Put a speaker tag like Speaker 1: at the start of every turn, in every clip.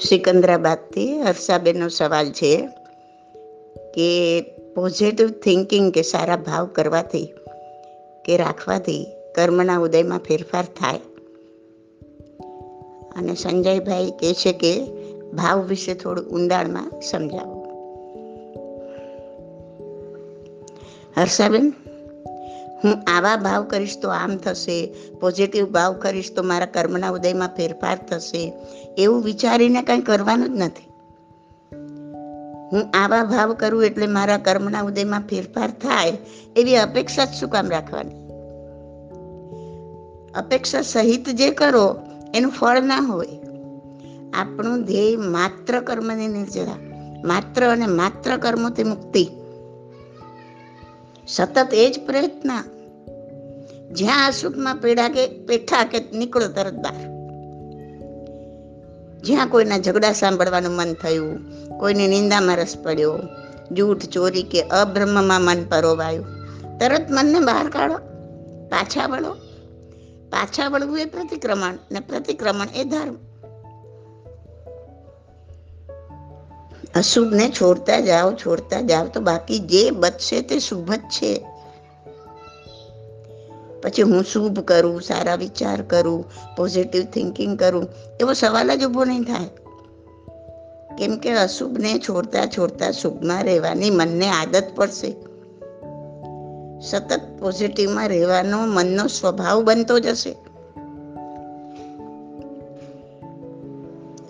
Speaker 1: સિકંદરાબાદથી હર્ષાબેનનો સવાલ છે કે પોઝિટિવ થિંકિંગ કે સારા ભાવ કરવાથી કે રાખવાથી કર્મના ઉદયમાં ફેરફાર થાય? અને સંજયભાઈ કહે છે કે ભાવ વિશે થોડું ઊંડાણમાં સમજાવો. હર્ષાબેન? હું આવા ભાવ કરીશ તો આમ થશે પોઝિટિવ ભાવ કરીશ તો મારા કર્મના ઉદયમાં ફેરફાર થશે, એવું વિચારીને કંઈ કરવાનું જ નથી. હું આવા ભાવ કરું એટલે મારા કર્મના ઉદયમાં ફેરફાર થાય, એવી અપેક્ષા જ શું કામ રાખવાની? અપેક્ષા સહિત જે કરો, એનું ફળ ના હોય. આપણું ધ્યેય માત્ર કર્મની નિર્જરા માત્ર અને માત્ર કર્મોથી મુક્તિ. સતત એ જ પ્રયત્ન. જ્યાં આ સુખમાં પીડા કે પેઠા કે નીકળો તરત બહાર જ્યાં કોઈના ઝઘડા સાંભળવાનું મન થયું, કોઈની નિંદામાં રસ પડ્યો, જૂઠ, ચોરી કે અબ્રહ્મમાં મન પરોવાયું, તરત મનને બહાર કાઢો, પાછા વળો. પાછા વળવું એ પ્રતિક્રમણ ને પ્રતિક્રમણ એ ધર્મ. અશુભને છોડતા જાઓ છોડતા જાઓ, તો બાકી જે બચશે તે શુભ જ છે. પછી હું શુભ કરું, સારા વિચાર કરું પોઝિટિવ થિંકિંગ કરું, એવો સવાલ જ ઊભો નહીં થાય. કેમ કે અશુભને છોડતા છોડતા શુભમાં રહેવાની મનને આદત પડશે. સતત પોઝિટિવમાં રહેવાનો મનનો સ્વભાવ બનતો જશે.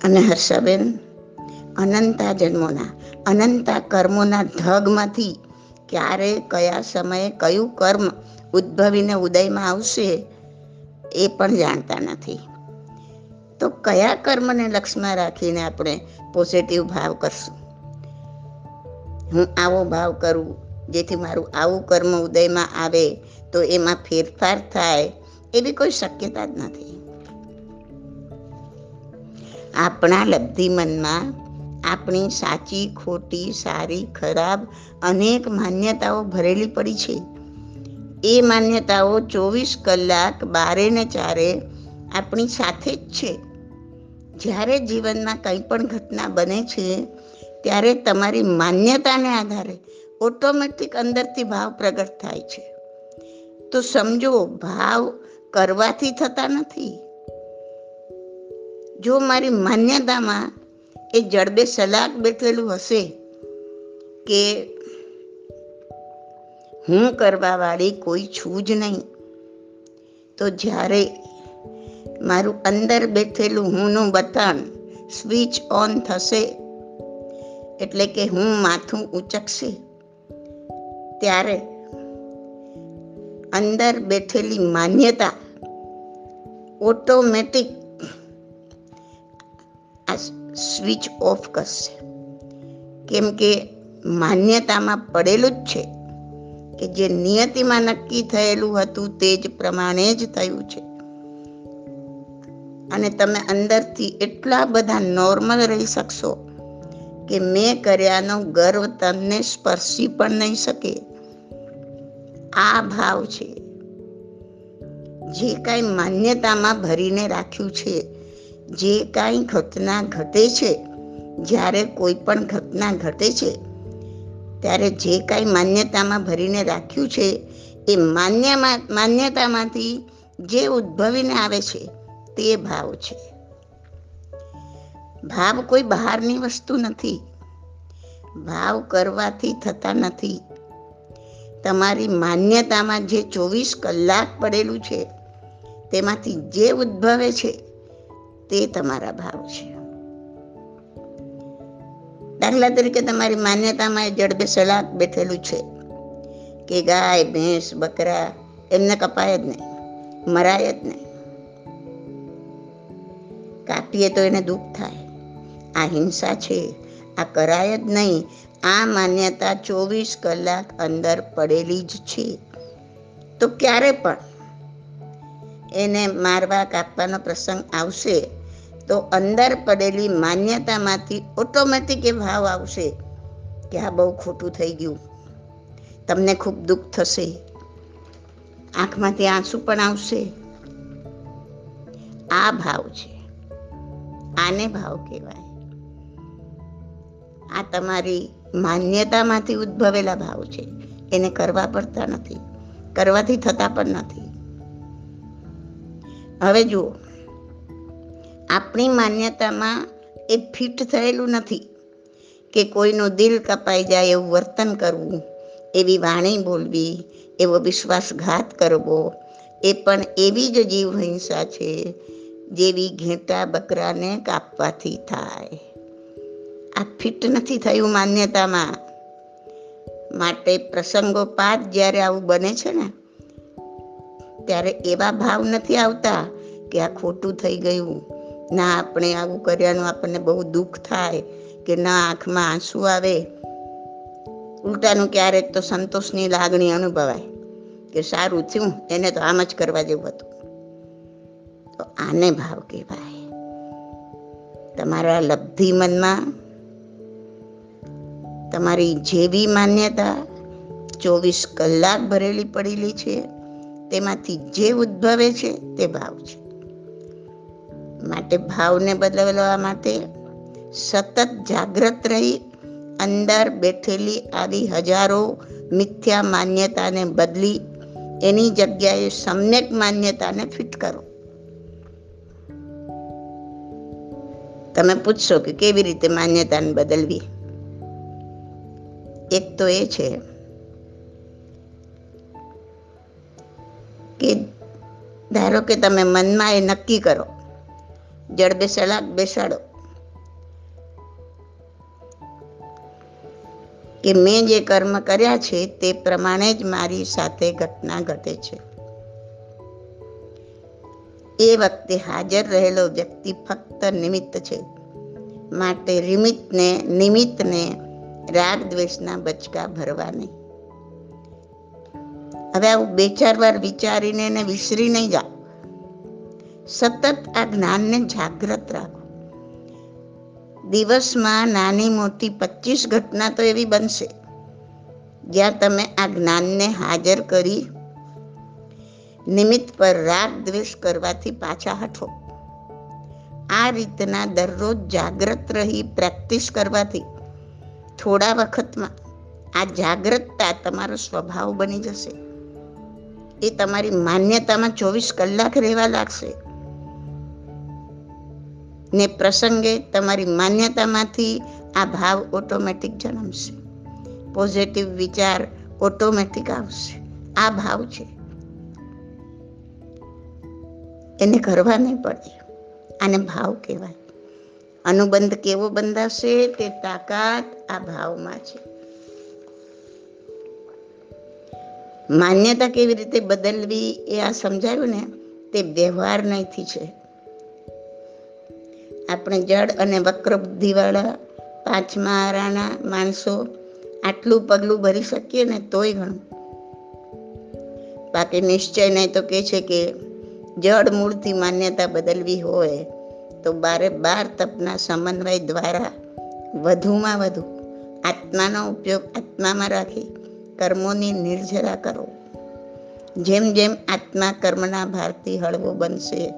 Speaker 1: અને હર્ષાબેન અનંતા જન્મોના, અનંતા કર્મોના ઢગમાંથી ક્યારે, કયા સમયે, કયું કર્મ ઉદ્ભવીને ઉદયમાં આવશે એ પણ જાણતા નથી. તો કયા કર્મને લક્ષમાં રાખીને આપણે પોઝિટિવ ભાવ કરશું? હું આવો ભાવ કરું, જેથી મારું આવું કર્મ ઉદયમાં આવે, તો એમાં ફેરફાર થાય, એવી કોઈ શક્યતા જ નથી. આપણા લબ્ધિ મનમાં આપણી સાચી, ખોટી, સારી, ખરાબ અનેક માન્યતાઓ ભરેલી પડી છે. એ માન્યતાઓ ચોવીસ કલાક બારે ને ચારે આપણી સાથે જ છે. જ્યારે જીવનમાં કંઈ પણ ઘટના બને છે, ત્યારે તમારી માન્યતાને આધારે ઓટોમેટિક અંદરથી ભાવ પ્રગટ થાય છે. તો સમજો, ભાવ કરવાથી થતા નથી. જો મારી માન્યતામાં એ જડબે સલાક બેઠેલું હશે કે હું કરવાવાળી કોઈ છું જ નહીં. તો જ્યારે મારું અંદર બેઠેલું હુંનું બટન સ્વિચ ઓન થશે, એટલે કે હું માથું ઉચકશે, ત્યારે અંદર બેઠેલી માન્યતા ઓટોમેટિક સ્વિચ ઓફ કરશે. કેમ કે માન્યતામાં પડેલું જ છે કે જે નિયતિમાં નક્કી થયેલું હતું તે જ પ્રમાણે જ થયું છે. અને તમે અંદરથી એટલા બધા નોર્મલ રહી શકશો કે મેં કર્યાનો ગર્વ તમને સ્પર્શી પણ નહીં શકે. આ ભાવ છે. જે કાંઈ માન્યતામાં ભરીને રાખ્યું છે જે કાંઈ ઘટના ઘટે છે, જ્યારે કોઈ પણ ઘટના ઘટે છે, ત્યારે જે કાંઈ માન્યતામાં ભરીને રાખ્યું છે, એ માન્યમાં, માન્યતામાંથી જે ઉદ્ભવીને આવે છે, તે ભાવ છે. ભાવ કોઈ બહારની વસ્તુ નથી. ભાવ કરવાથી થતા નથી. તમારી માન્યતામાં જે ચોવીસ કલાક પડેલું છે, તેમાંથી જે ઉદ્ભવે છે તે તમારા ભાવ છે. દાખલા તરીકે તમારી માન્યતામાં જડબે સલાક બેઠેલું છે કે ગાય, ભેંસ, બકરા એમને કપાય જ નહીં, મરાય જ નહીં. કાપીએ તો એને દુઃખ થાય, આ હિંસા છે, આ કરાય જ નહીં, આ માન્યતા ચોવીસ કલાક અંદર પડેલી જ છે. તો ક્યારે પણ એને મારવા કાપવાનો પ્રસંગ આવશે તો અંદર પડેલી માન્યતામાંથી ઓટોમેટિક એ ભાવ આવશે કે આ બહુ ખોટું થઈ ગયું. તમને ખૂબ દુઃખ થશે. આંખમાંથી આંસુ પણ આવશે. આ ભાવ છે. આને ભાવ કહેવાય. આ તમારી માન્યતામાંથી ઉદ્ભવેલા ભાવ છે. એને કરવા પડતા નથી. કરવાથી થતા પણ નથી. હવે જુઓ. આપણી માન્યતામાં એ ફિટ થયેલું નથી કે કોઈનું દિલ કપાઈ જાય એવું વર્તન કરવું, એવી વાણી બોલવી, એવો વિશ્વાસઘાત કરવો, એ પણ એવી જ જીવ હિંસા છે જેવી ઘેટા બકરાને કાપવાથી થાય. આ ફિટ નથી થયું માન્યતામાં. માટે પ્રસંગોપાત જ્યારે આવું બને છે ને, ત્યારે એવા ભાવ નથી આવતા કે આ ખોટું થઈ ગયું ના, આપણે આવું કર્યાનું આપણને બહુ દુઃખ થાય કે ના, આંખમાં આંસુ આવે. ઉલટાનું ક્યારેક તો સંતોષની લાગણી અનુભવાય કે સારું થયું, એને તો આમ જ કરવા જેવું હતું. તો આને ભાવ કહેવાય. તમારા લબ્ધિ મનમાં તમારી જેવી માન્યતા ચોવીસ કલાક ભરેલી પડેલી છે, તેમાંથી જે ઉદ્ભવે છે તે ભાવ છે. માટે ભાવને બદલવા માટે સતત જાગ્રત રહી, અંદર બેઠેલી આવી હજારો મિથ્યા માન્યતાને બદલી, એની જગ્યાએ સમ્યક માન્યતાને ફિટ કરો. તમે પૂછશો કે કેવી રીતે માન્યતાને બદલવી? એક તો એ છે કે ધારો કે તમે મનમાં એ નક્કી કરો જડ બેસાડા બેસાડો. કે મેં જે કર્મ કર્યા છે તે પ્રમાણે જ મારી સાથે ઘટના ઘટે છે. એ વખતે હાજર રહેલો વ્યક્તિ ફક્ત નિમિત્ત છે. માટે નિમિત્તને નિમિત્તને રાગ દ્વેષના બચકા ભરવા નહીં. હવે આવું બે ચાર વાર વિચારીને એને વિસરી નહીં જાઓ. સતત આ જ્ઞાનને જાગ્રત રાખો. દિવસમાં નાની મોટી પચીસ ઘટના તો એવી બનશે. જ્યાં તમે આ જ્ઞાનને હાજર કરી નિમિત્ત પર રાગ દ્વેષ કરવાથી પાછા હઠો આ રીતના દરરોજ જાગ્રત રહી પ્રેક્ટિસ કરવાથી થોડા વખતમાં આ જાગ્રતતા તમારો સ્વભાવ બની જશે. એ તમારી માન્યતામાં ચોવીસ કલાક રહેવા લાગશે. ને પ્રસંગે તમારી માન્યતામાંથી આ ભાવ ઓટોમેટિક જન્મશે. પોઝિટિવ વિચાર ઓટોમેટિક આવશે. આ ભાવ છે. એને કરવા નહીં પડે આને ભાવ કહેવાય. અનુબંધ કેવો બંધાશે તે તાકાત આ ભાવમાં છે. માન્યતા કેવી રીતે બદલવી એ આ સમજાયું ને તે વ્યવહાર નહીંથી છે. આપણે જડ અને વક્ર બુદ્ધિવાળા પાંચમા માણસો આટલું પગલું ભરી શકીએ ને તોય ઘણું. બાકી નિશ્ચય નહીં તો કે છે કે જડ મૂળથી માન્યતા બદલવી હોય તો બારે બાર તપના સમન્વય દ્વારા વધુમાં વધુ આત્માનો ઉપયોગ આત્મામાં રાખી કર્મોની નિર્જરા કરો. જેમ જેમ આત્મા કર્મના ભારથી હળવો બનશે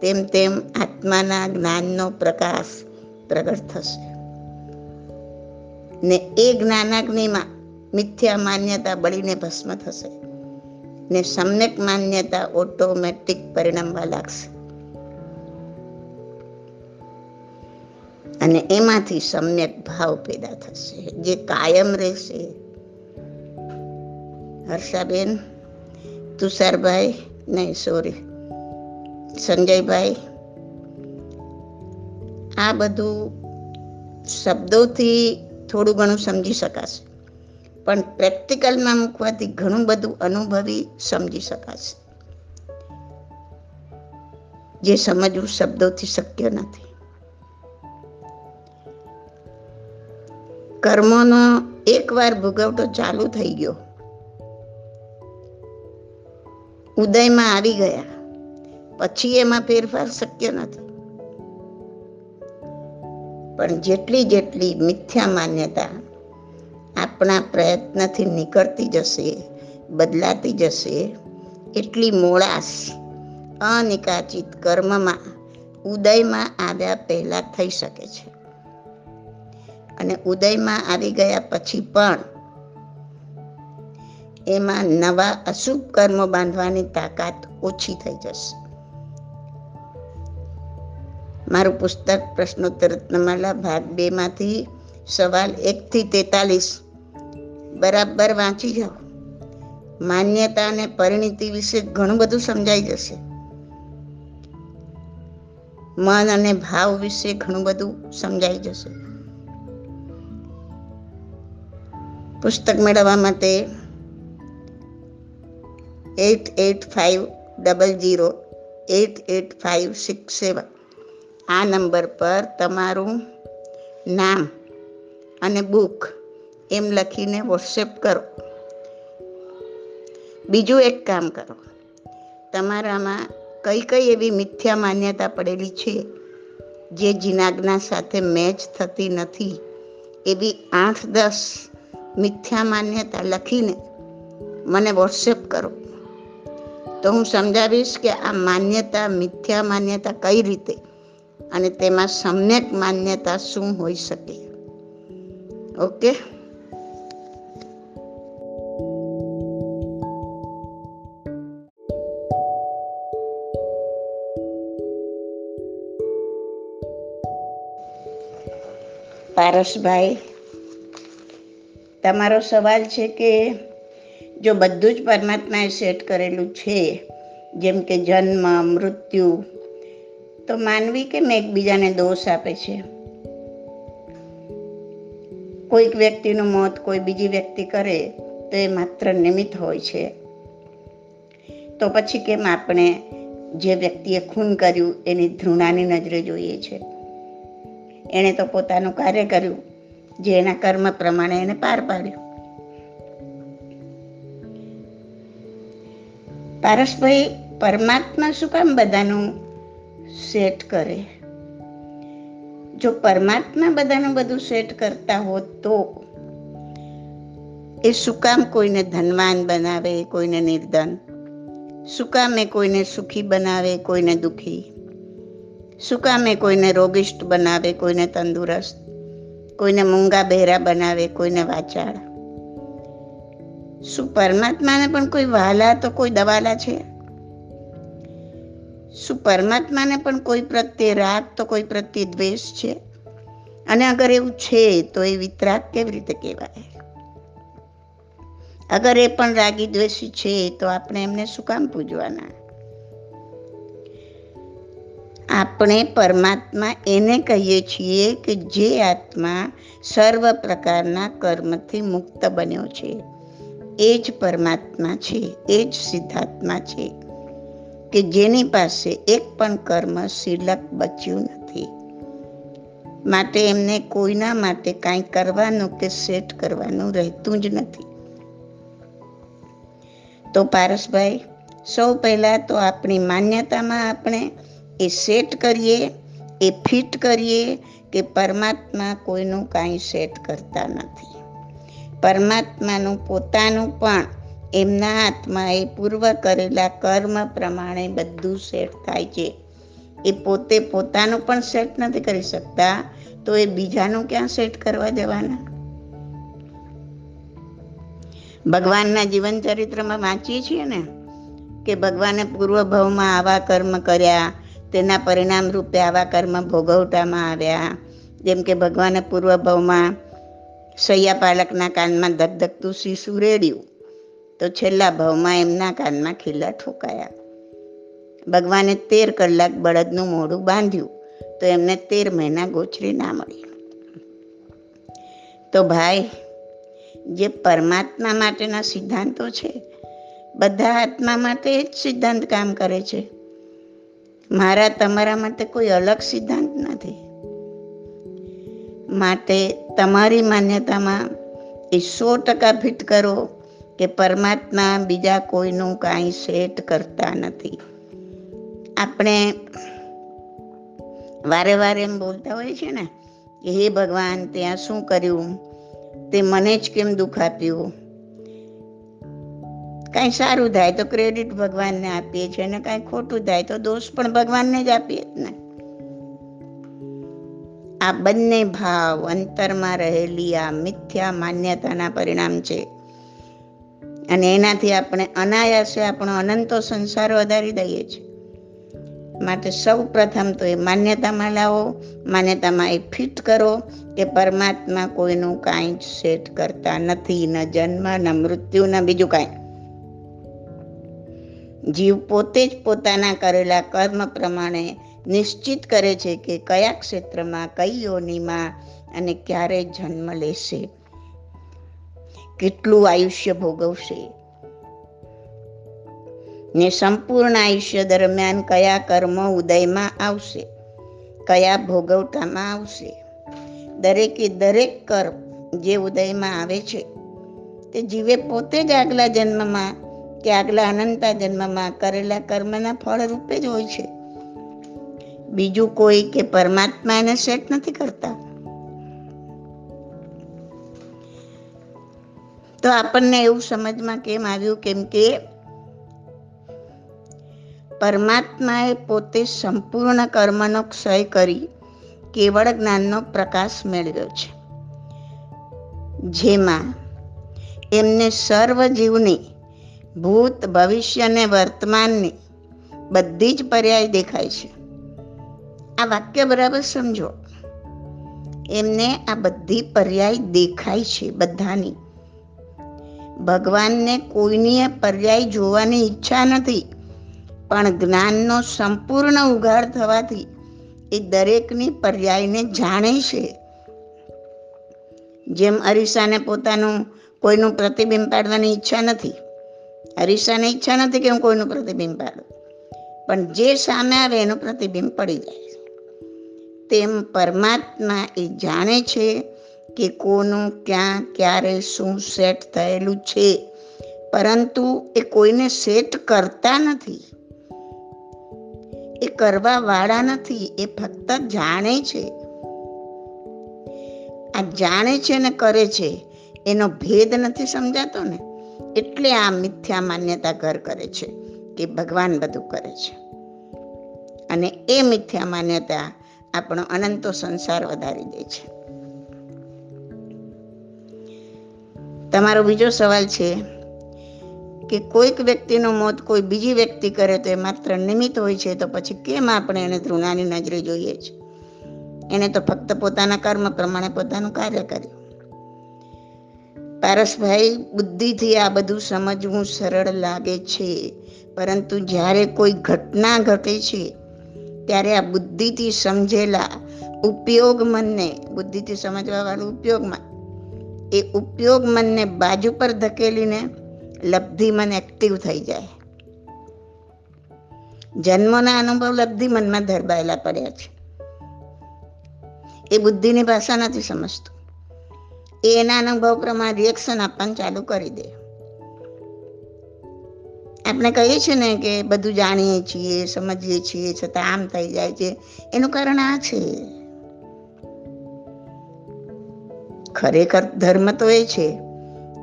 Speaker 1: તેમ તેમ આત્માના જ્ઞાનનો પ્રકાશ પ્રગટ થશે. ને એ જ્ઞાનાગ્નિમાં મિથ્યા માન્યતા બળીને ભસ્મ થશે. ને સમ્યક માન્યતા ઓટોમેટિક પરિણમવા લાગશે. અને એમાંથી સમ્યક ભાવ પેદા થશે. જે કાયમ રહેશે. હર્ષાબેન, તુષારભાઈ, નહીં સોરી સંજયભાઈ, આ બધું શબ્દોથી થોડું ઘણું સમજી શકાશે, પણ પ્રેક્ટિકલમાં મૂકવાથી ઘણું બધું અનુભવી સમજી શકાશે. જે સમજવું શબ્દોથી શક્ય નથી. કર્મોનો એકવાર ભૂગવટો ચાલુ થઈ ગયો, ઉદયમાં આવી ગયા. પછી એમાં ફેરફાર શક્ય નથી. પણ જેટલી જેટલી મિથ્યા માન્યતા આપણા પ્રયત્નથી નીકળતી જશે, બદલાતી જશે, એટલી મોળાશ અનિકાચિત કર્મમાં ઉદયમાં આવ્યા પહેલાં થઈ શકે છે. અને ઉદયમાં આવી ગયા પછી પણ એમાં નવા અશુભ કર્મો બાંધવાની તાકાત ઓછી થઈ જશે. મારું પુસ્તક પ્રશ્નોત્તર રત્નમાલા ભાગ બે માંથી સવાલ એક થી તેતાલીસ. બરાબર વાંચી જાઓ. માન્યતા અને પરિણીતિ વિશે ઘણું બધું સમજાઈ જશે. મન અને ભાવ વિશે ઘણું બધું સમજાઈ જશે. પુસ્તક મેળવવા માટે eight eight five double zero eight eight five six seven આ નંબર પર તમારું નામ અને બુક એમ લખીને વોટ્સએપ કરો. બીજું એક કામ કરો. તમારામાં કઈ કઈ એવી મિથ્યા માન્યતા પડેલી છે જે જીનાજ્ઞા સાથે મેચ થતી નથી? એવી આઠ દસ મિથ્યા માન્યતા લખીને મને વોટ્સએપ કરો. તો હું સમજાવીશ કે આ માન્યતા, મિથ્યા માન્યતા કઈ રીતે અને તેમાં સમ્યક માન્યતા શું હોઈ શકે? ઓકે? પારસભાઈ, તમારો સવાલ છે કે જો બધું જ પરમાત્માએ સેટ કરેલું છે, જેમ કે જન્મ, મૃત્યુ તો માનવી કેમ એકબીજાને દોષ આપે છે? કોઈક વ્યક્તિનું મોત કોઈ બીજી વ્યક્તિ કરે તો એ માત્ર નિમિત્ત હોય છે. તો પછી કેમ આપણે જે વ્યક્તિએ ખૂન કર્યું એની ધૃણાની નજરે જોઈએ છે? એણે તો પોતાનું કાર્ય કર્યું, જે એના કર્મ પ્રમાણે એને પાર પાડ્યું. પારસભાઈ, પરમાત્મા શું કામ બધાનું સેટ કરે. જો પરમાત્મા બધાનું બધું સેટ કરતા હોત તો એ શું કામ કોઈને ધનવાન બનાવે, કોઈને નિર્ધન? શું કામે કોઈને સુખી બનાવે, કોઈને દુખી? શું કામે કોઈને રોગિષ્ટ બનાવે, કોઈને તંદુરસ્ત? કોઈને મૂંગા બહેરા બનાવે, કોઈને વાચાળ? શું પરમાત્માને પણ કોઈ વહાલા તો કોઈ દવાલા છે? શું પરમાત્માને પણ કોઈ પ્રત્યે રાગ તો કોઈ પ્રત્યે દ્વેષ છે? અને અગર એવું છે, તો એ વિતરાગ કેવી રીતે કહેવાય? અગર એ પણ રાગી દ્વેષી છે, તો આપણે એમને શું કામ પૂજવાના? આપણે પરમાત્મા એને કહીએ છીએ કે જે આત્મા સર્વ પ્રકારના કર્મથી મુક્ત બન્યો છે. એ જ પરમાત્મા છે, એ જ સિદ્ધાત્મા છે. કે જેની પાસે એક પણ કર્મ શિલક બચ્યું નથી. માટે એમને કોઈના માટે કાંઈ કરવાનું કે સેટ કરવાનું રહેતું જ નથી. તો પારસભાઈ, સૌ પહેલાં તો આપણી માન્યતામાં આપણે એ સેટ કરીએ, એ ફિટ કરીએ કે પરમાત્મા કોઈનું કાંઈ સેટ કરતા નથી. પરમાત્માનું પોતાનું પણ એમના હાથમાં એ પૂર્વ કરેલા કર્મ પ્રમાણે બધું સેટ થાય છે. એ પોતે પોતાનું પણ સેટ નથી કરી શકતા, તો એ બીજાનું ક્યાં સેટ કરવા દેવાના ભગવાનના જીવન ચરિત્રમાં વાંચીએ છીએ ને, કે ભગવાને પૂર્વ ભવમાં આવા કર્મ કર્યા, તેના પરિણામ રૂપે આવા કર્મ ભોગવટામાં આવ્યા. જેમ કે ભગવાને પૂર્વ ભવમાં સૈયા પાલકના કાનમાં ધગધગતું શીશું રેડ્યું. તો છેલ્લા ભાવમાં એમના કાનમાં ખીલા ઠોકાયા. ભગવાને તેર કલાક બળદનું મોઢું બાંધ્યું તો એમને તેર મહિના ગોચરી ના મળી. તો ભાઈ, જે પરમાત્મા માટેના સિદ્ધાંતો છે, બધા આત્મા માટે જ સિદ્ધાંત કામ કરે છે. મારા તમારા માટે કોઈ અલગ સિદ્ધાંત નથી. માટે તમારી માન્યતામાં એ સો ટકા ફિટ કરો કે પરમાત્મા બીજા કોઈનું કાંઈ સેટ કરતા નથી. આપણે વારે વારે એમ બોલતા હોય છે ને, કે હે ભગવાન, ત્યાં શું કર્યું? તે મને જ કેમ દુઃખ આપ્યું? કાંઈ સારું થાય તો ક્રેડિટ ભગવાનને આપીએ છીએ અને કાંઈ ખોટું થાય તો દોષ પણ ભગવાનને જ આપીએ જ ને. આ બંને ભાવ અંતરમાં રહેલી આ મિથ્યા માન્યતાના પરિણામ છે. અને એનાથી આપણે અનાયાસે આપણો અનંતો સંસાર વધારી દઈએ છીએ. માટે સૌ પ્રથમ તો એ માન્યતામાં લાવો, માન્યતામાં એ ફિટ કરો કે પરમાત્મા કોઈનું કાંઈ જ સેટ કરતા નથી, ન જન્મ, ન મૃત્યુ, ન બીજું કાંઈ. જીવ પોતે જ પોતાના કરેલા કર્મ પ્રમાણે નિશ્ચિત કરે છે કે કયા ક્ષેત્રમાં, કઈ યોનિમાં અને ક્યારે જન્મ લેશે. કેટલું આયુષ્ય ભોગવશે? ને સંપૂર્ણ આયુષ્ય દરમિયાન કયા કર્મ ઉદયમાં આવશે? કયા ભોગવતામાં આવશે? દરેકે દરેક કર્મ જે ઉદયમાં આવે છે, તે જીવે પોતે જ આગલા જન્મમાં કે આગલા અનંતા જન્મમાં કરેલા કર્મના ફળ રૂપે જ હોય છે. બીજું કોઈ કે પરમાત્મા એને સેટ નથી કરતા. તો આપણને એવું સમજમાં કેમ આવ્યું? કેમ કે પરમાત્માએ પોતે સંપૂર્ણ કર્મનો ક્ષય કરી કેવળ જ્ઞાનનો પ્રકાશ મેળવ્યો છે. જેમાં એમને સર્વ જીવની, ભૂત, ભવિષ્ય અને વર્તમાનની બધી જ પર્યાય દેખાય છે. આ વાક્ય બરાબર સમજો. એમને આ બધી પર્યાય દેખાય છે બધાની. ભગવાનને કોઈની પર્યાય જોવાની ઈચ્છા નથી, પણ જ્ઞાનનો સંપૂર્ણ ઉઘાડ થવાથી એ દરેકની પર્યાયને જાણે છે. જેમ અરીસાને પોતાનું કોઈનું પ્રતિબિંબ પાડવાની ઈચ્છા નથી, અરીસાને ઈચ્છા નથી કે હું કોઈનું પ્રતિબિંબ પાડું, પણ જે સામે આવે એનું પ્રતિબિંબ પડી જાય. તેમ પરમાત્મા એ જાણે છે કે કોનું ક્યાં, ક્યારે શું સેટ થયેલું છે? પરંતુ એ કોઈને સેટ કરતા નથી. એ કરવા વાળા નથી, એ ફક્ત જાણે છે. આ જાણે છે ને કરે છે, એનો ભેદ નથી સમજાતો ને? એટલે આ મિથ્યા માન્યતા ઘર કરે છે, કે ભગવાન બધું કરે છે. અને એ મિથ્યા માન્યતા આપણો અનંતો સંસાર વધારી દે છે. તમારો બીજો સવાલ છે કે કોઈક વ્યક્તિનું મોત કોઈ બીજી વ્યક્તિ કરે તો એ માત્ર નિમિત્ત હોય છે તો પછી કેમ આપણે એને ધૃણાની નજરે જોઈએ છે? એને તો ફક્ત પોતાના કર્મ પ્રમાણે પોતાનું કાર્ય કર્યું. પારસભાઈ, બુદ્ધિથી આ બધું સમજવું સરળ લાગે છે, પરંતુ જ્યારે કોઈ ઘટના ઘટે છે, ત્યારે આ બુદ્ધિથી સમજેલા ઉપયોગ મનને, બુદ્ધિથી સમજવાવાળું ઉપયોગમાં એ ઉપયોગ મનને બાજુ પર ધકેલીને લબ્ધિ મન એક્ટિવ થઈ જાય. જન્મોના અનુભવ લબ્ધિ મનમાં ધરબાયેલા પડ્યા છે. એ બુદ્ધિની ભાષા નથી સમજતું. એ એના અનુભવ પ્રમાણે રિએક્શન આપવાનું ચાલુ કરી દે. આપણે કહીએ છીએ ને કે બધું જાણીએ છીએ, સમજીએ છીએ, છતાં આમ થઈ જાય છે. એનું કારણ આ છે. ખરેખર ધર્મ તો એ છે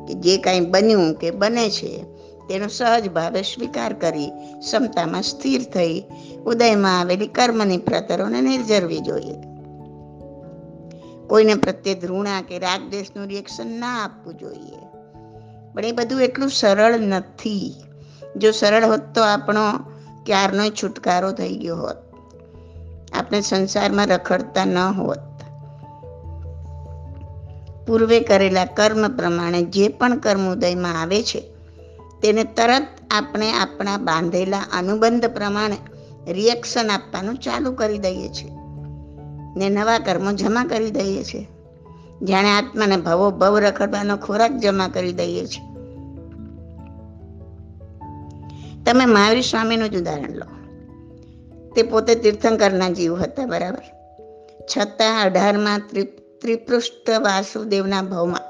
Speaker 1: કે જે કાંઈ બન્યું કે બને છે, તેનો સહજ ભાવે સ્વીકાર કરી ક્ષમતામાં સ્થિર થઈ ઉદયમાં આવેલી કર્મની પ્રતરોને નિર્જરવી જોઈએ. કોઈને પ્રત્યે ધૃણા કે રાગ દેશનું રિએક્શન ના આપવું જોઈએ. પણ એ બધું એટલું સરળ નથી. જો સરળ હોત તો આપણો ક્યારનો છુટકારો થઈ ગયો હોત. આપણે સંસારમાં રખડતા ન હોત. પૂર્વે કરેલા કર્મ પ્રમાણે જે પણ કર્મ ઉદયમાં આવે છે, તેને તરત આપણે આપણા બાંધેલા અનુબંધ પ્રમાણે રિએક્શન આપવાનું ચાલુ કરી દઈએ છીએ ને નવા કર્મો જમા કરી દઈએ છીએ. જાણે આત્માને ભવો ભવ રખડવાનો ખોરાક જમા કરી દઈએ છીએ. તમે મહાવીર સ્વામીનું જ ઉદાહરણ લો. તે પોતે તીર્થંકરના જીવ હતા, બરાબર? છતાં અઢારમાં ત્રિપૃષ્ઠ વાસુદેવના ભાવમાં,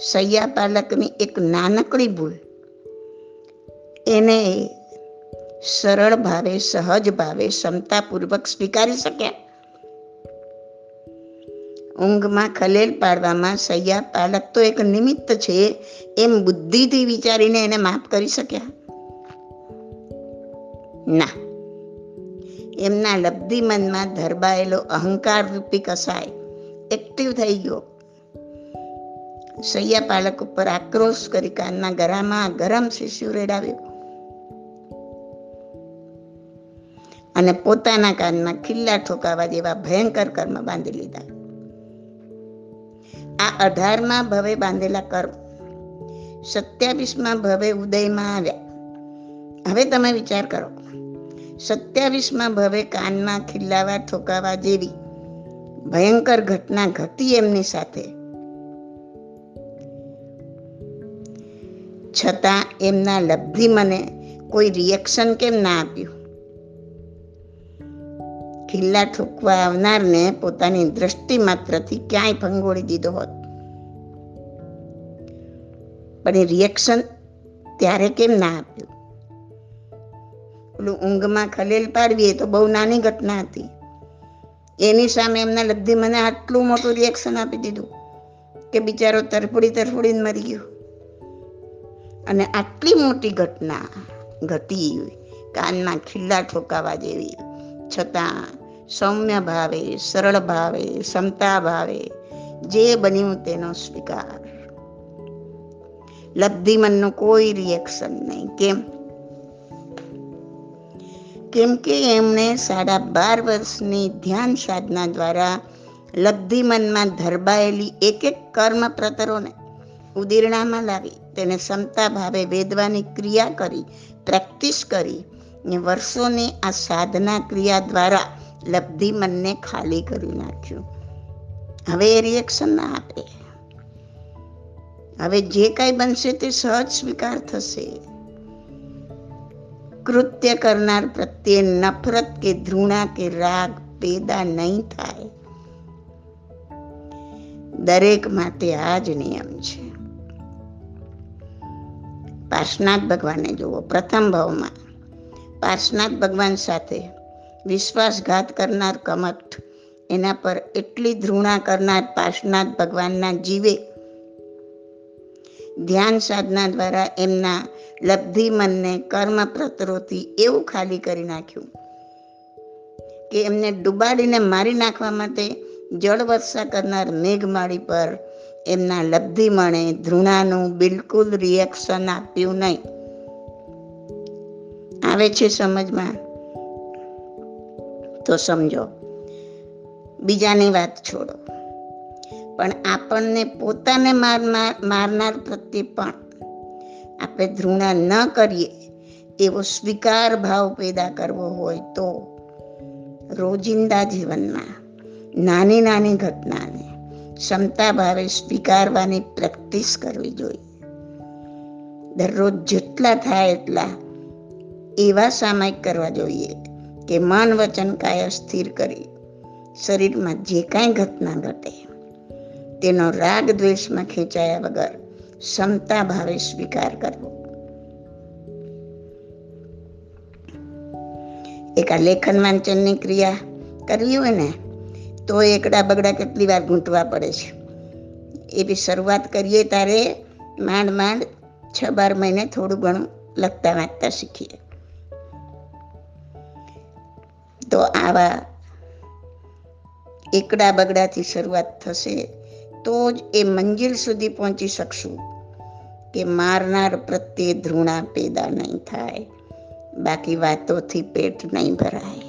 Speaker 1: સૈયા પાલકની એક નાનકડી ભૂલ. એને સરળ ભાવે, સહજ ભાવે, ક્ષમતાપૂર્વક સ્વીકારી શક્યા. ઊંઘમાં ખલેલ પાડવામાં સૈયા પાલક તો એક નિમિત્ત છે એમ બુદ્ધિથી વિચારીને એને માફ કરી શક્યા. ના, એમના લબ્ધિ મનમાં ધરબાયેલો અહંકાર રૂપી કસાય એક્ટિવ થઈ ગયો. સૈયા પાલક ઉપર આક્રોશ કરી કાનના ગરામાં ગરમ શિશુ રેડાવ્યો. અને પોતાના કાનમાં ખિલ્લા ઠોકાવા જેવા ભયંકર કર્મ બાંધી લીધા. આ અઢારમાં ભવે બાંધેલા કર્મ. સત્યાવીસમાં ભવે ઉદયમાં આવ્યા. હવે તમે વિચાર કરો. સત્યાવીસમાં ભવે કાનમાં ખિલ્લાવા ઠોકાવા જેવી ભયંકર ઘટના ઘટી એમની સાથે. છતાં એમના લબ્ધિ મને કોઈ રિએક્શન કેમ ના આપ્યું? ખિલ્લા ઠોકવા આવનારને પોતાની દ્રષ્ટિ માત્રથી ક્યાંય ભંગોળી દીધો હોત. પણ એ રિએક્શન ત્યારે કેમ ના આપ્યું? પેલું ઊંઘમાં ખલેલ પાડવી એ તો બહુ નાની ઘટના હતી. એની સામે એમના લબ્ધિ મને આટલું મોટું રિએક્શન આપી દીધું કે બિચારો તરફડી તરફડીને મરી ગયો. અને આટલી મોટી ઘટના ઘટી કાનમાં ખીલ્લા ઠોકાવા જેવી. છતાં સૌમ્ય ભાવે, સરળ ભાવે, ક્ષમતા ભાવે જે બન્યું તેનો સ્વીકાર. લબ્ધિ મનનું કોઈ રિએક્શન નહીં. કેમ? કેમ કે એમણે સાડા બાર વર્ષની ધ્યાન સાધના દ્વારા લબ્ધિ મનમાં ધરબાયેલી એક એક કર્મ પ્રતરોને ઉદીરણામાં લાવી, તેને ક્ષમતા ભાવે વેદવાની ક્રિયા કરી, પ્રેક્ટિસ કરી ને વર્ષોની આ સાધના ક્રિયા દ્વારા લબ્ધિ મનને ખાલી કરી નાખ્યું. હવે એ રિએક્શન ના આપે. હવે જે કાંઈ બનશે તે સહજ સ્વીકાર થશે. કૃત્ય કરનાર પ્રત્યે નફરત કે ધૃણા કે રાગ પેદા નહીં થાય. દરેક માટે આ જ નિયમ છે. પાર્શનાથ ભગવાનને જુઓ, પ્રથમ ભાવમાં પાર્શનાથ ભગવાન સાથે વિશ્વાસઘાત કરનાર કમઠ એના પર એટલી ધૃણા કરનાર પાર્શનાથ ભગવાનના જીવે ધ્યાન સાધના દ્વારા એમના લબ્ધિ મનને કર્મ પ્રતરોથી એવું ખાલી કરી નાખ્યું કે એમને ડુબાડીને મારી નાખવા માટે જળ વર્ષા કરનાર મેઘમાળી પર એમના લબ્ધિ મણે ધૃણાનું બિલકુલ રિએક્શન આપ્યું નહીં. આવે છે સમજમાં? તો સમજો. બીજાની વાત છોડો. પણ આપણને પોતાને મારનાર પ્રત્યે પણ આપણે ધૃણા ન કરીએ એવો સ્વીકાર ભાવ પેદા કરવો હોય તો રોજિંદા જીવનમાં નાની નાની ઘટનાને ક્ષમતા ભાવે સ્વીકારવાની પ્રેક્ટિસ કરવી જોઈએ. દરરોજ જેટલા થાય એટલા એવા સામાયિક કરવા જોઈએ કે મન વચન કાય સ્થિર કરી. શરીરમાં જે કાંઈ ઘટના ઘટે, તેનો રાગ દ્વેષમાં ખેંચાયા વગર ક્ષમતા ભાવે સ્વીકાર કરવો. એક આ લેખન વાંચનની ક્રિયા કરવી હોય ને, તો એકડા બગડા કેટલી વાર ગૂંટવા પડે છે. એ બી શરૂઆત કરીએ ત્યારે માંડ માંડ છ બાર મહિને થોડું ઘણું લખતા વાંચતા શીખીએ. તો આવા એકડા બગડાથી શરૂઆત થશે તો જ એ મંજિલ સુધી પહોંચી શકશું. કે મારનાર પ્રત્યે ધૃણા પેદા નહીં થાય. બાકી વાતોથી પેટ નહીં ભરાય.